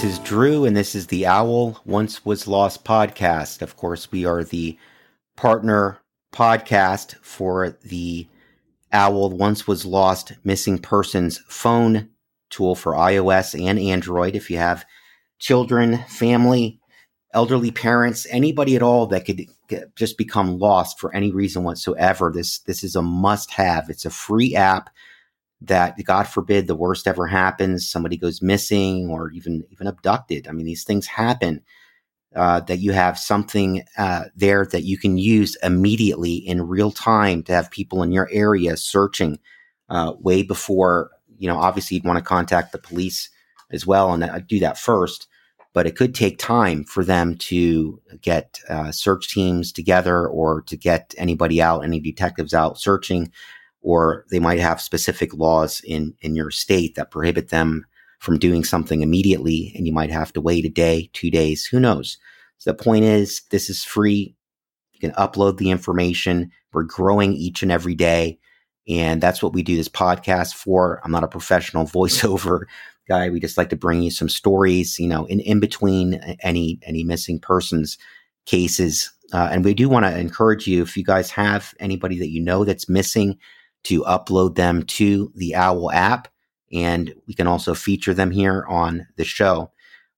This is Drew, and this is the Owl Once Was Lost podcast. Of course, we are the partner podcast for the Owl Once Was Lost Missing Persons phone tool for iOS and Android. If you have children, family, elderly parents, anybody at all that could just become lost for any reason whatsoever, this this is a must have. It's a free app that God forbid the worst ever happens, somebody goes missing or even even abducted. I mean, these things happen. Uh, that you have something uh, there that you can use immediately in real time to have people in your area searching uh, way before you know. Obviously, you'd want to contact the police as well, and I'd do that first. But it could take time for them to get uh, search teams together or to get anybody out, any detectives out searching or they might have specific laws in, in your state that prohibit them from doing something immediately. And you might have to wait a day, two days, who knows? So the point is, this is free. You can upload the information. We're growing each and every day. And that's what we do this podcast for. I'm not a professional voiceover guy. We just like to bring you some stories, you know, in, in between any, any missing persons cases. Uh, and we do want to encourage you if you guys have anybody that you know that's missing, to upload them to the Owl app. And we can also feature them here on the show.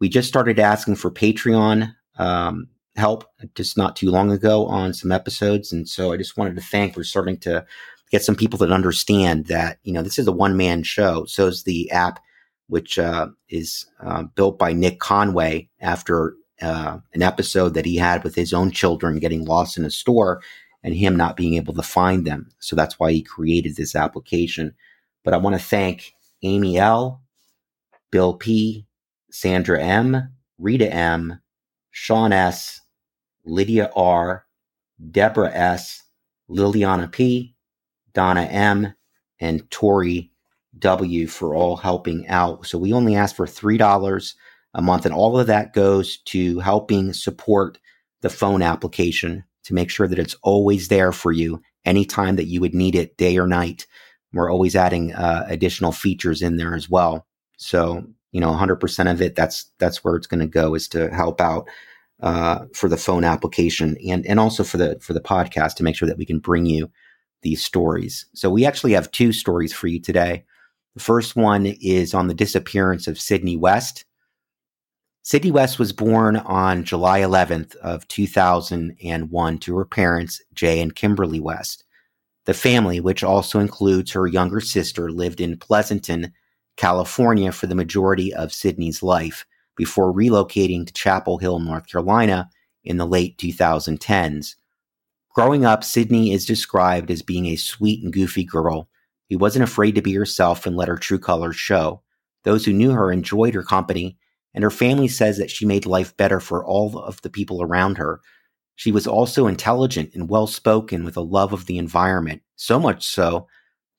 We just started asking for Patreon um, help just not too long ago on some episodes. And so I just wanted to thank, we're starting to get some people that understand that, you know, this is a one man show. So is the app, which uh, is uh, built by Nick Conway after uh, an episode that he had with his own children getting lost in a store and him not being able to find them. So that's why he created this application. But I want to thank Amy L, Bill P, Sandra M, Rita M, Sean S, Lydia R, Deborah S, Liliana P, Donna M, and Tori W for all helping out. So we only ask for $3 a month, and all of that goes to helping support the phone application to make sure that it's always there for you anytime that you would need it, day or night. We're always adding uh, additional features in there as well. So, you know, 100% of it, that's that's where it's going to go is to help out uh, for the phone application and and also for the for the podcast to make sure that we can bring you these stories. So we actually have two stories for you today. The first one is on the disappearance of Sydney West. Sydney West was born on July 11th of 2001 to her parents, Jay and Kimberly West. The family, which also includes her younger sister, lived in Pleasanton, California for the majority of Sydney's life before relocating to Chapel Hill, North Carolina in the late 2010s. Growing up, Sydney is described as being a sweet and goofy girl who wasn't afraid to be herself and let her true colors show. Those who knew her enjoyed her company and her family says that she made life better for all of the people around her. She was also intelligent and well spoken with a love of the environment, so much so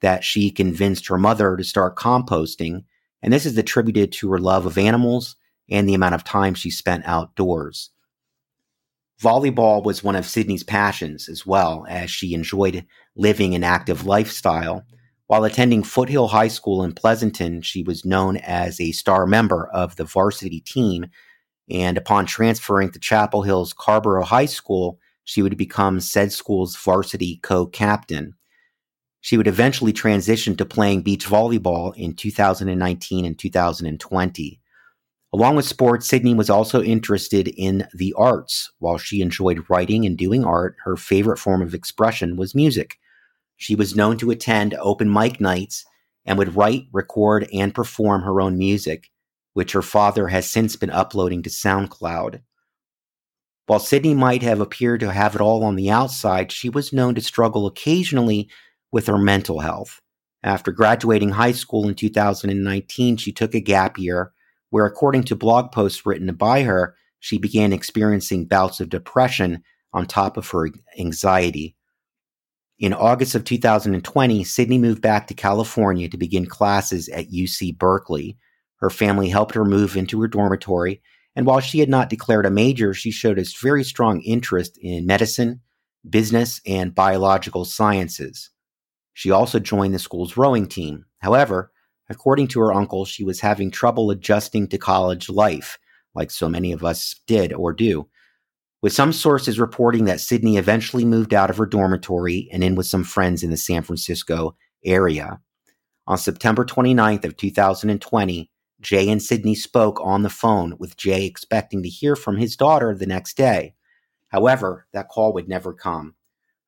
that she convinced her mother to start composting, and this is attributed to her love of animals and the amount of time she spent outdoors. Volleyball was one of Sydney's passions as well, as she enjoyed living an active lifestyle while attending Foothill High School in Pleasanton, she was known as a star member of the varsity team. And upon transferring to Chapel Hill's Carrboro High School, she would become said school's varsity co captain. She would eventually transition to playing beach volleyball in 2019 and 2020. Along with sports, Sydney was also interested in the arts. While she enjoyed writing and doing art, her favorite form of expression was music. She was known to attend open mic nights and would write, record, and perform her own music, which her father has since been uploading to SoundCloud. While Sydney might have appeared to have it all on the outside, she was known to struggle occasionally with her mental health. After graduating high school in 2019, she took a gap year where, according to blog posts written by her, she began experiencing bouts of depression on top of her anxiety. In August of 2020, Sydney moved back to California to begin classes at UC Berkeley. Her family helped her move into her dormitory, and while she had not declared a major, she showed a very strong interest in medicine, business, and biological sciences. She also joined the school's rowing team. However, According to her uncle, she was having trouble adjusting to college life, like so many of us did or do. With some sources reporting that Sydney eventually moved out of her dormitory and in with some friends in the San Francisco area. On September 29th of 2020, Jay and Sydney spoke on the phone with Jay expecting to hear from his daughter the next day. However, that call would never come.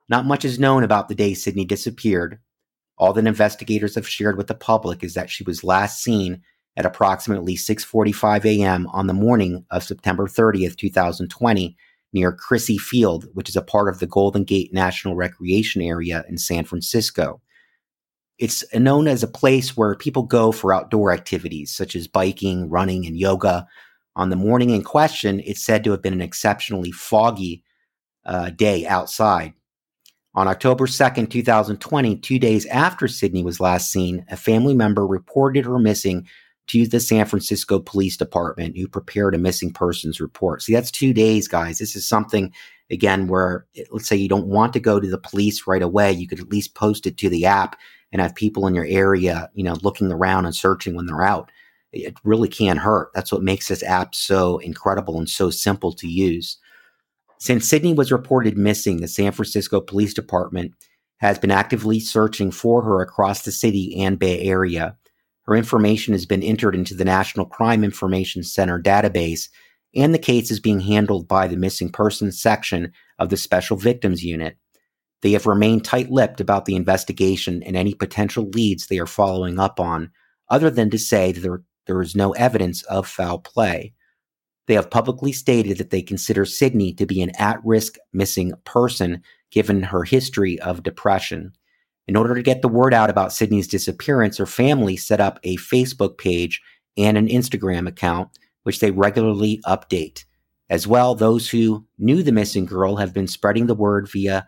Not much is known about the day Sydney disappeared. All that investigators have shared with the public is that she was last seen at approximately 6:45 a.m. on the morning of September 30th, 2020, near Crissy Field, which is a part of the Golden Gate National Recreation Area in San Francisco. It's known as a place where people go for outdoor activities such as biking, running, and yoga. On the morning in question, it's said to have been an exceptionally foggy uh, day outside. On October 2nd, 2020, two days after Sydney was last seen, a family member reported her missing to the San Francisco Police Department, who prepared a missing persons report. See, that's two days, guys. This is something, again, where eh, let's say you don't want to go to the police right away. You could at least post it to the app and have people in your area, you know, looking around and searching when they're out. It really can't hurt. That's what makes this app so incredible and so simple to use. Since Sydney was reported missing, the San Francisco Police Department has been actively searching for her across the city and Bay Area. Her information has been entered into the National Crime Information Center database, and the case is being handled by the Missing Persons section of the Special Victims Unit. They have remained tight lipped about the investigation and any potential leads they are following up on, other than to say that there, there is no evidence of foul play. They have publicly stated that they consider Sydney to be an at risk missing person given her history of depression. In order to get the word out about Sydney's disappearance, her family set up a Facebook page and an Instagram account, which they regularly update. As well, those who knew the missing girl have been spreading the word via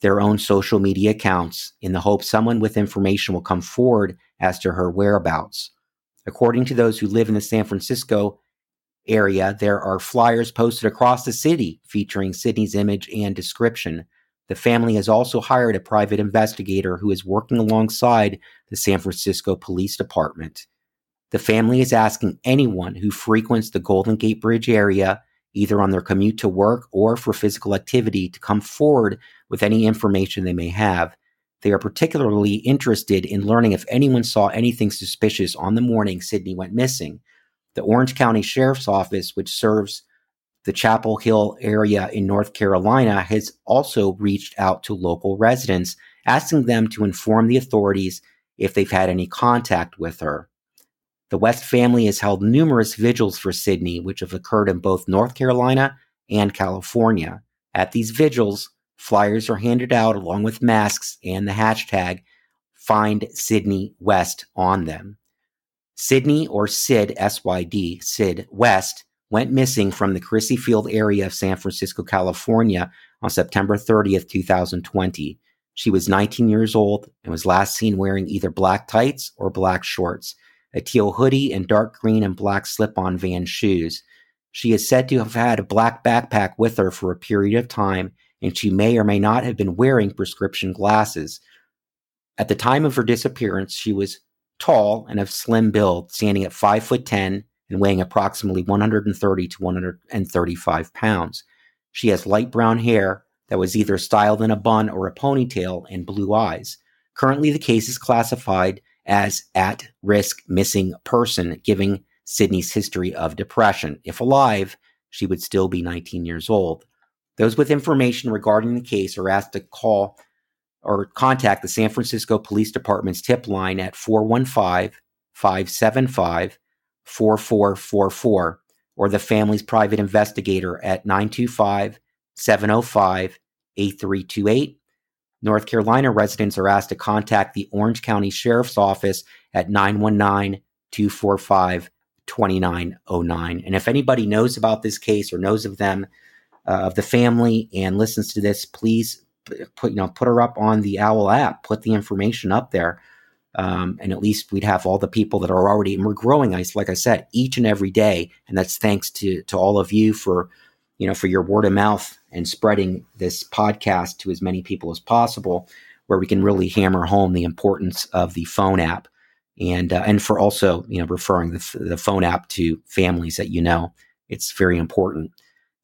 their own social media accounts in the hope someone with information will come forward as to her whereabouts. According to those who live in the San Francisco area, there are flyers posted across the city featuring Sydney's image and description. The family has also hired a private investigator who is working alongside the San Francisco Police Department. The family is asking anyone who frequents the Golden Gate Bridge area either on their commute to work or for physical activity, to come forward with any information they may have. They are particularly interested in learning if anyone saw anything suspicious on the morning Sydney went missing. The Orange County Sheriff's Office, which serves the Chapel Hill area in North Carolina, has also reached out to local residents, asking them to inform the authorities if they've had any contact with her. The West family has held numerous vigils for Sydney, which have occurred in both North Carolina and California. At these vigils, flyers are handed out along with masks and the hashtag Find Sydney West on them. Sydney or Sid, S-Y-D, Sid West, went missing from the Crissy Field area of San Francisco, California on September 30th, 2020. She was 19 years old and was last seen wearing either black tights or black shorts a teal hoodie, and dark green and black slip on van shoes. She is said to have had a black backpack with her for a period of time, and she may or may not have been wearing prescription glasses. At the time of her disappearance, she was tall and of slim build, standing at 5 foot 10 and weighing approximately 130 to 135 pounds. She has light brown hair that was either styled in a bun or a ponytail and blue eyes. Currently, the case is classified as at risk missing person, giving Sydney's history of depression. If alive, she would still be 19 years old. Those with information regarding the case are asked to call or contact the San Francisco Police Department's tip line at 415 575 4444 or the family's private investigator at 925 705 8328 North Carolina residents are asked to contact the Orange County Sheriff's Office at 919 245 2909. And if anybody knows about this case or knows of them, uh, of the family, and listens to this, please put you know put her up on the Owl app. Put the information up there, um, and at least we'd have all the people that are already. And we're growing, like I said, each and every day, and that's thanks to to all of you for you know, for your word of mouth and spreading this podcast to as many people as possible, where we can really hammer home the importance of the phone app. and uh, and for also you know referring the, the phone app to families that you know. It's very important.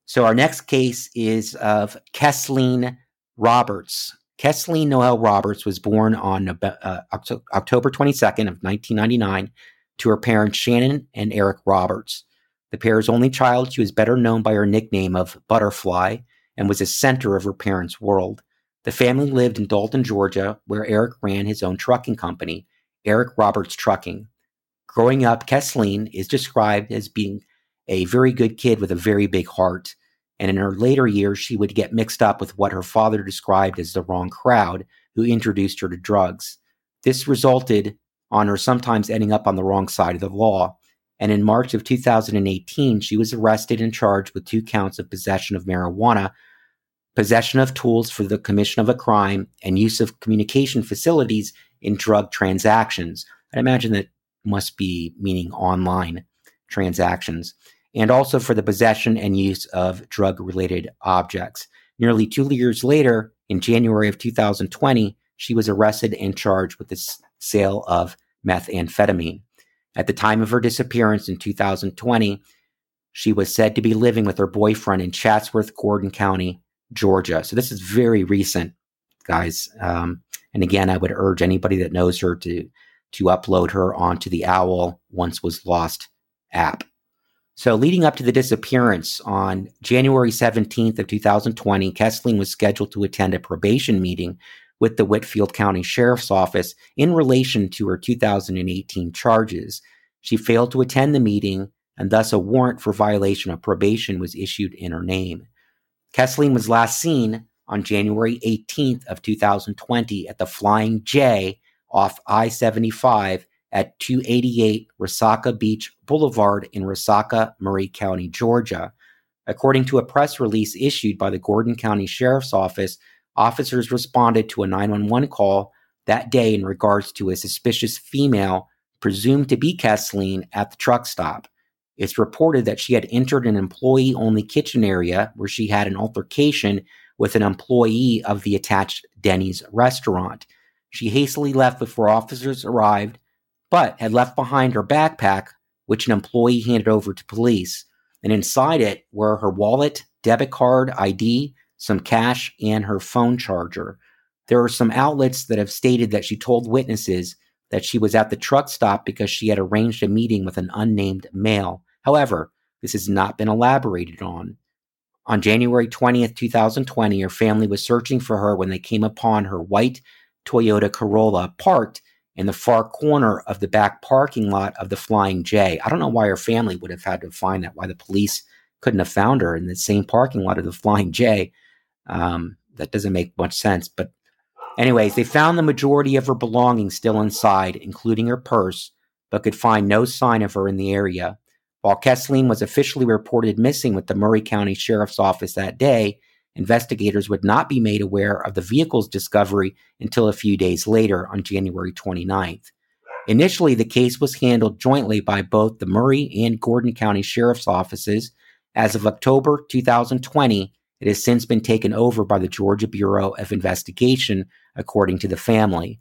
So our next case is of Keeslyn Roberts. Keeslyn Noel Roberts was born on uh, October 22nd of 1999 to her parents Shannon and Eric Roberts. The pair's only child, she was better known by her nickname of Butterfly and was the center of her parents' world. The family lived in Dalton, Georgia, where Eric ran his own trucking company, Eric Roberts Trucking. Growing up, Keeslyn is described as being a very good kid with a very big heart. And in her later years, she would get mixed up with what her father described as the wrong crowd who introduced her to drugs. This resulted on her sometimes ending up on the wrong side of the law. And in March of 2018, she was arrested and charged with two counts of possession of marijuana, possession of tools for the commission of a crime, and use of communication facilities in drug transactions. I imagine that must be meaning online transactions and also for the possession and use of drug related objects. Nearly two years later, in January of 2020, she was arrested and charged with the sale of methamphetamine. At the time of her disappearance in 2020, she was said to be living with her boyfriend in Chatsworth, Gordon County, Georgia. So this is very recent, guys. Um, and again, I would urge anybody that knows her to to upload her onto the Owl Once Was Lost app. So, leading up to the disappearance on January 17th of 2020, Keeslyn was scheduled to attend a probation meeting with the Whitfield County Sheriff's Office in relation to her 2018 charges. She failed to attend the meeting, and thus a warrant for violation of probation was issued in her name. Keeslyn was last seen on January 18th of 2020 at the Flying J off I-75 at 288 Resaca Beach Boulevard in Resaca, Murray County, Georgia. According to a press release issued by the Gordon County Sheriff's Office, officers responded to a 911 call that day in regards to a suspicious female presumed to be Keeslyn at the truck stop. It's reported that she had entered an employee only kitchen area where she had an altercation with an employee of the attached Denny's restaurant. She hastily left before officers arrived but had left behind her backpack, which an employee handed over to police. And inside it were her wallet, debit card, ID, some cash, and her phone charger. There are some outlets that have stated that she told witnesses that she was at the truck stop because she had arranged a meeting with an unnamed male. However, this has not been elaborated on. On January 20th, 2020, her family was searching for her when they came upon her white Toyota Corolla parked in the far corner of the back parking lot of the Flying J. I don't know why her family would have had to find that, why the police couldn't have found her in the same parking lot of the Flying J. Um, that doesn't make much sense. But, anyways, they found the majority of her belongings still inside, including her purse, but could find no sign of her in the area. While Keeslyn was officially reported missing with the Murray County Sheriff's Office that day, Investigators would not be made aware of the vehicle's discovery until a few days later on January 29th. Initially, the case was handled jointly by both the Murray and Gordon County Sheriff's Offices. As of October 2020, it has since been taken over by the Georgia Bureau of Investigation, according to the family.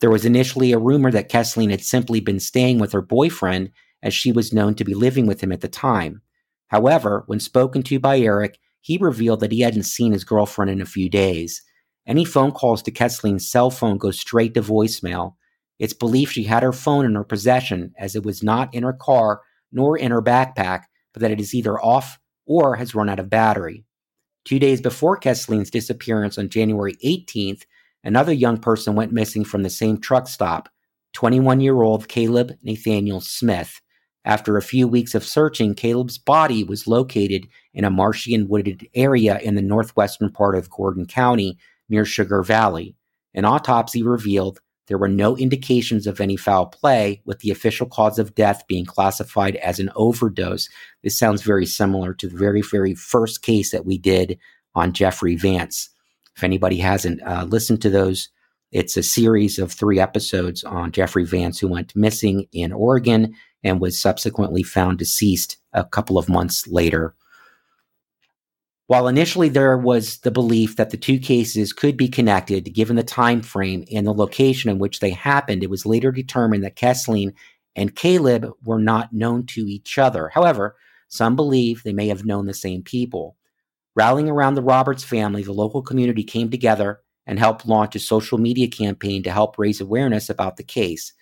There was initially a rumor that Keeslyn had simply been staying with her boyfriend, as she was known to be living with him at the time. However, when spoken to by Eric, he revealed that he hadn't seen his girlfriend in a few days. Any phone calls to Keeslyn's cell phone go straight to voicemail. It's believed she had her phone in her possession as it was not in her car nor in her backpack, but that it is either off or has run out of battery. Two days before Keeslyn's disappearance on January 18th, another young person went missing from the same truck stop 21 year old Caleb Nathaniel Smith. After a few weeks of searching, Caleb's body was located in a marshy and wooded area in the northwestern part of Gordon County near Sugar Valley. An autopsy revealed there were no indications of any foul play, with the official cause of death being classified as an overdose. This sounds very similar to the very, very first case that we did on Jeffrey Vance. If anybody hasn't uh, listened to those, it's a series of three episodes on Jeffrey Vance, who went missing in Oregon and was subsequently found deceased a couple of months later. While initially there was the belief that the two cases could be connected given the time frame and the location in which they happened, it was later determined that Keeslyn and Caleb were not known to each other. However, some believe they may have known the same people. Rallying around the Roberts family, the local community came together and helped launch a social media campaign to help raise awareness about the case.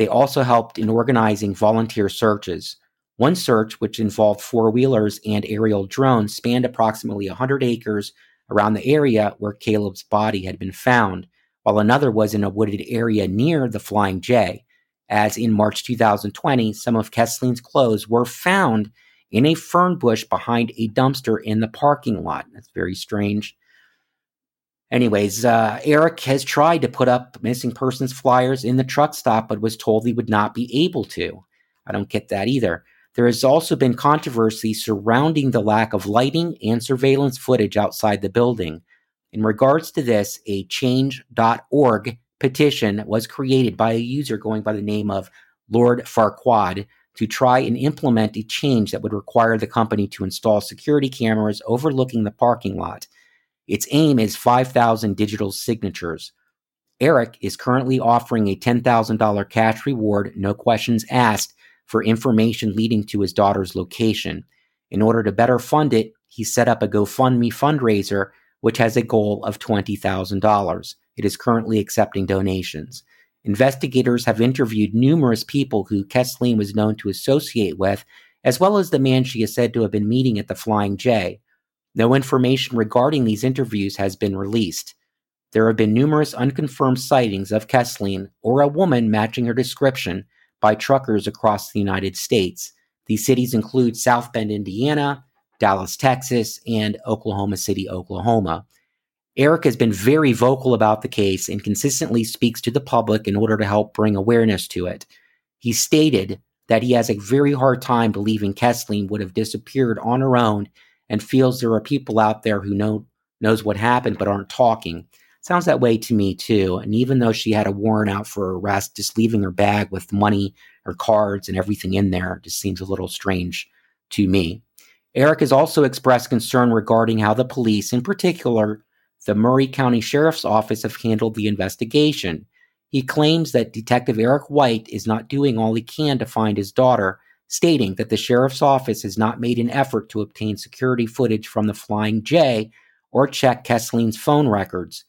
They also helped in organizing volunteer searches. One search, which involved four wheelers and aerial drones, spanned approximately 100 acres around the area where Caleb's body had been found, while another was in a wooded area near the Flying J. As in March 2020, some of Keeslyn's clothes were found in a fern bush behind a dumpster in the parking lot. That's very strange. Anyways, uh, Eric has tried to put up missing persons flyers in the truck stop, but was told he would not be able to. I don't get that either. There has also been controversy surrounding the lack of lighting and surveillance footage outside the building. In regards to this, a change.org petition was created by a user going by the name of Lord Farquaad to try and implement a change that would require the company to install security cameras overlooking the parking lot. Its aim is 5,000 digital signatures. Eric is currently offering a $10,000 cash reward, no questions asked, for information leading to his daughter's location. In order to better fund it, he set up a GoFundMe fundraiser, which has a goal of $20,000. It is currently accepting donations. Investigators have interviewed numerous people who Keeslyn was known to associate with, as well as the man she is said to have been meeting at the Flying J. No information regarding these interviews has been released. There have been numerous unconfirmed sightings of Keeslyn or a woman matching her description by truckers across the United States. These cities include South Bend, Indiana, Dallas, Texas, and Oklahoma City, Oklahoma. Eric has been very vocal about the case and consistently speaks to the public in order to help bring awareness to it. He stated that he has a very hard time believing Keeslyn would have disappeared on her own and feels there are people out there who know knows what happened but aren't talking. Sounds that way to me too. And even though she had a warrant out for arrest, just leaving her bag with money, her cards, and everything in there just seems a little strange to me. Eric has also expressed concern regarding how the police, in particular the Murray County Sheriff's Office, have handled the investigation. He claims that Detective Eric White is not doing all he can to find his daughter, stating that the sheriff's office has not made an effort to obtain security footage from the Flying J or check Keeslyn's phone records.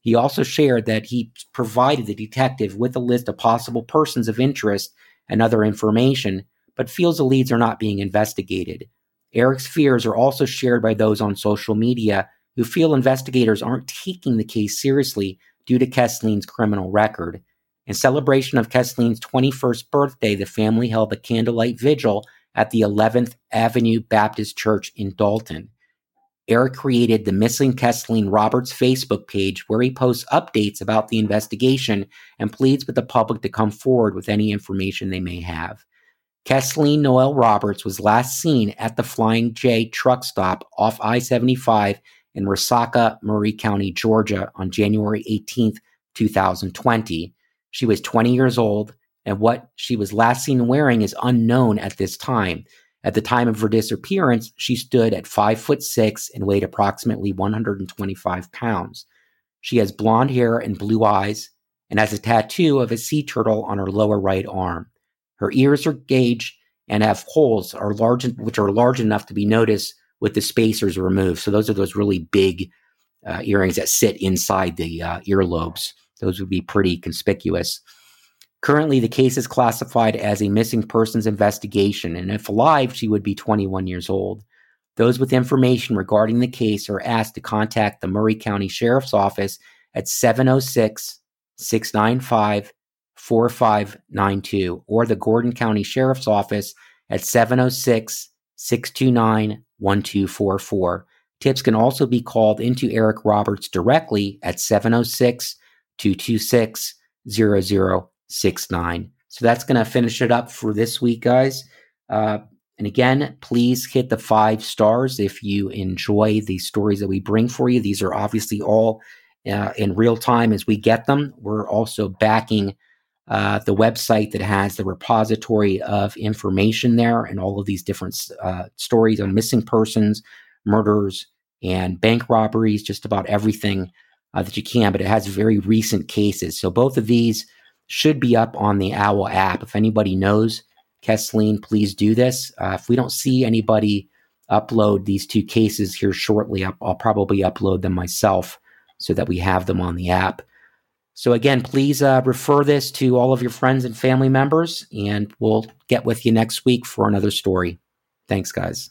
He also shared that he provided the detective with a list of possible persons of interest and other information, but feels the leads are not being investigated. Eric's fears are also shared by those on social media who feel investigators aren't taking the case seriously due to Keeslyn's criminal record. In celebration of Keeslyn's 21st birthday, the family held a candlelight vigil at the 11th Avenue Baptist Church in Dalton. Eric created the Missing Keeslyn Roberts Facebook page where he posts updates about the investigation and pleads with the public to come forward with any information they may have. Keeslyn Noel Roberts was last seen at the Flying J truck stop off I 75 in Resaca, Murray County, Georgia on January 18, 2020. She was 20 years old, and what she was last seen wearing is unknown at this time. At the time of her disappearance, she stood at five foot six and weighed approximately 125 pounds. She has blonde hair and blue eyes and has a tattoo of a sea turtle on her lower right arm. Her ears are gauged and have holes are large, which are large enough to be noticed with the spacers removed. So those are those really big uh, earrings that sit inside the uh, earlobes. Those would be pretty conspicuous. Currently, the case is classified as a missing persons investigation, and if alive, she would be 21 years old. Those with information regarding the case are asked to contact the Murray County Sheriff's Office at 706 695 4592 or the Gordon County Sheriff's Office at 706 629 1244. Tips can also be called into Eric Roberts directly at 706 226 0069. So that's going to finish it up for this week, guys. Uh, and again, please hit the five stars if you enjoy the stories that we bring for you. These are obviously all uh, in real time as we get them. We're also backing uh, the website that has the repository of information there and all of these different uh, stories on missing persons, murders, and bank robberies, just about everything uh, that you can, but it has very recent cases. So both of these should be up on the OWL app. If anybody knows Keeslyn, please do this. Uh, if we don't see anybody upload these two cases here shortly, I'll, I'll, probably upload them myself so that we have them on the app. So, again, please uh, refer this to all of your friends and family members, and we'll get with you next week for another story. Thanks, guys.